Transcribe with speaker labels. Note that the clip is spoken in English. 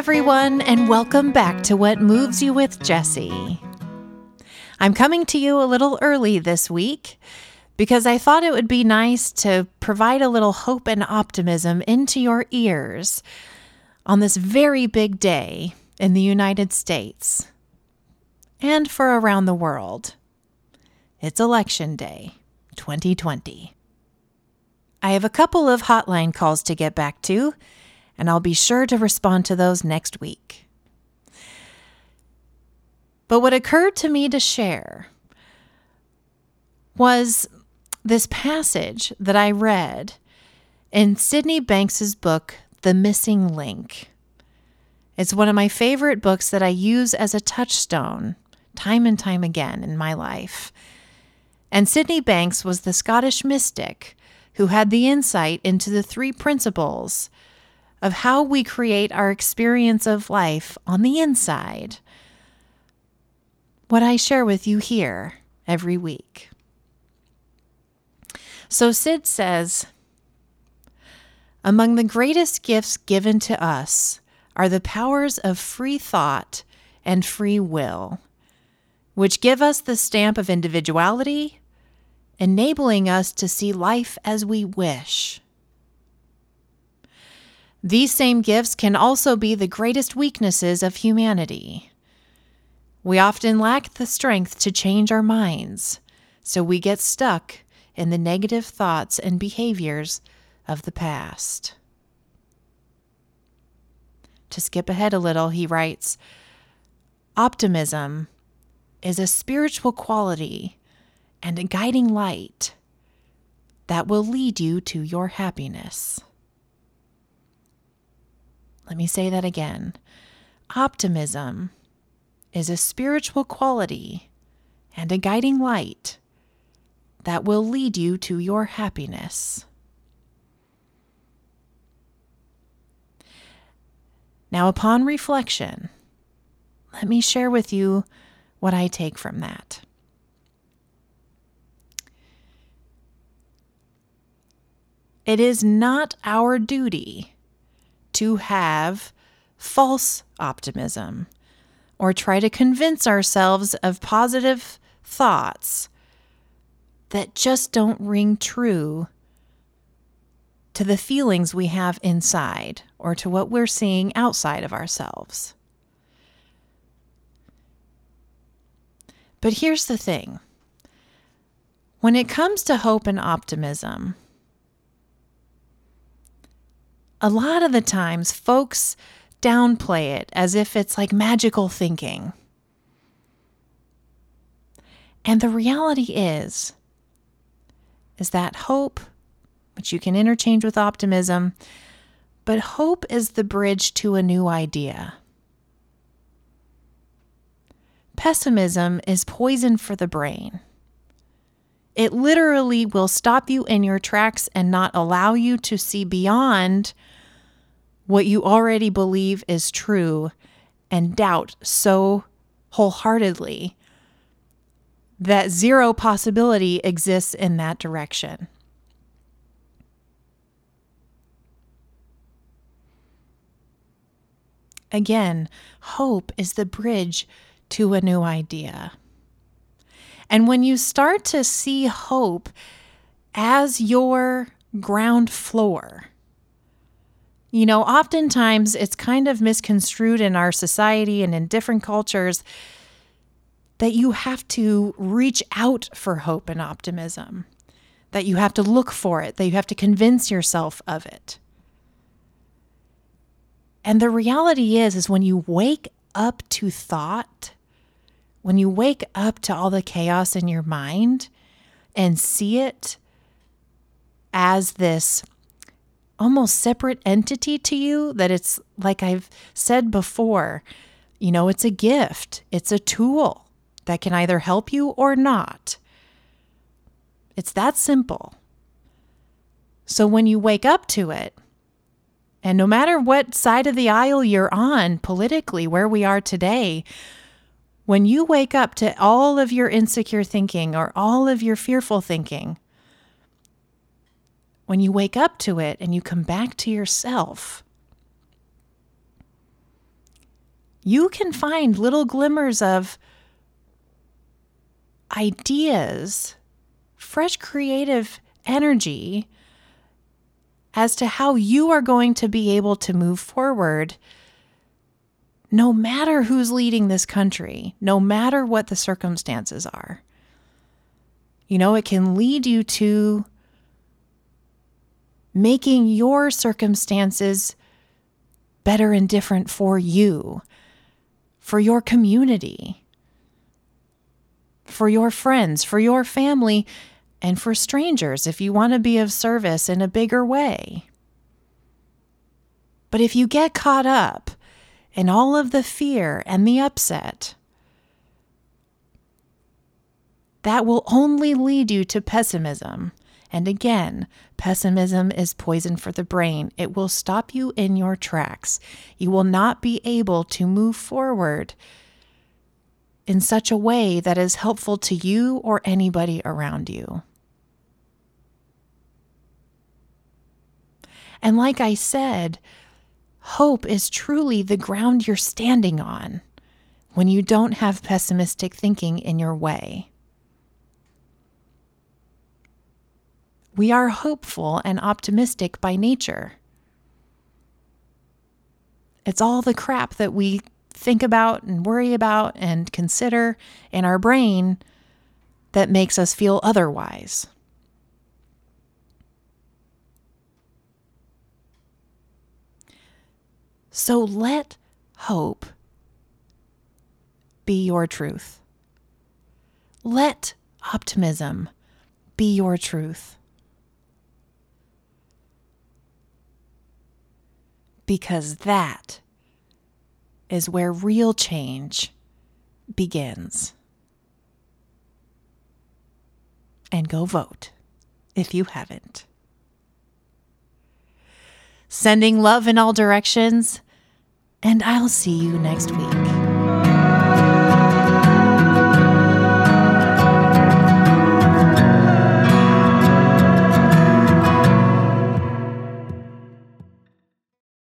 Speaker 1: everyone, and welcome back to What Moves You with Jesse. I'm coming to you a little early this week because I thought it would be nice to provide a little hope and optimism into your ears on this very big day in the United States and for around the world. It's Election Day 2020. I have a couple of hotline calls to get back to and I'll be sure to respond to those next week. But what occurred to me to share was this passage that I read in Sydney Banks's book, The Missing Link. It's one of my favorite books that I use as a touchstone time and time again in my life. And Sydney Banks was the Scottish mystic who had the insight into the three principles of how we create our experience of life on the inside. What I share with you here every week. So Sid says, among the greatest gifts given to us are the powers of free thought and free will, which give us the stamp of individuality, enabling us to see life as we wish. These same gifts can also be the greatest weaknesses of humanity. We often lack the strength to change our minds, so we get stuck in the negative thoughts and behaviors of the past. To skip ahead a little, he writes Optimism is a spiritual quality and a guiding light that will lead you to your happiness. Let me say that again. Optimism is a spiritual quality and a guiding light that will lead you to your happiness. Now, upon reflection, let me share with you what I take from that. It is not our duty to have false optimism or try to convince ourselves of positive thoughts that just don't ring true to the feelings we have inside or to what we're seeing outside of ourselves. But here's the thing when it comes to hope and optimism, a lot of the times folks downplay it as if it's like magical thinking. And the reality is is that hope, which you can interchange with optimism, but hope is the bridge to a new idea. Pessimism is poison for the brain. It literally will stop you in your tracks and not allow you to see beyond what you already believe is true and doubt so wholeheartedly that zero possibility exists in that direction. Again, hope is the bridge to a new idea. And when you start to see hope as your ground floor, you know, oftentimes it's kind of misconstrued in our society and in different cultures that you have to reach out for hope and optimism, that you have to look for it, that you have to convince yourself of it. And the reality is is when you wake up to thought, when you wake up to all the chaos in your mind and see it as this almost separate entity to you that it's like I've said before, you know, it's a gift, it's a tool that can either help you or not. It's that simple. So when you wake up to it, and no matter what side of the aisle you're on politically, where we are today, when you wake up to all of your insecure thinking or all of your fearful thinking, when you wake up to it and you come back to yourself, You can find little glimmers of ideas, fresh creative energy as to how you are going to be able to move forward no matter who's leading this country, no matter what the circumstances are. You know, it can lead you to making your circumstances better and different for you, for your community, for your friends, for your family, and for strangers if you want to be of service in a bigger way. But if you get caught up in all of the fear and the upset, that will only lead you to pessimism. And again, pessimism is poison for the brain. It will stop you in your tracks. You will not be able to move forward in such a way that is helpful to you or anybody around you. And like I said, hope is truly the ground you're standing on when you don't have pessimistic thinking in your way. We are hopeful and optimistic by nature. It's all the crap that we think about and worry about and consider in our brain that makes us feel otherwise. So let hope be your truth. Let optimism be your truth. Because that is where real change begins. And go vote if you haven't sending love in all directions, and I'll see you next week.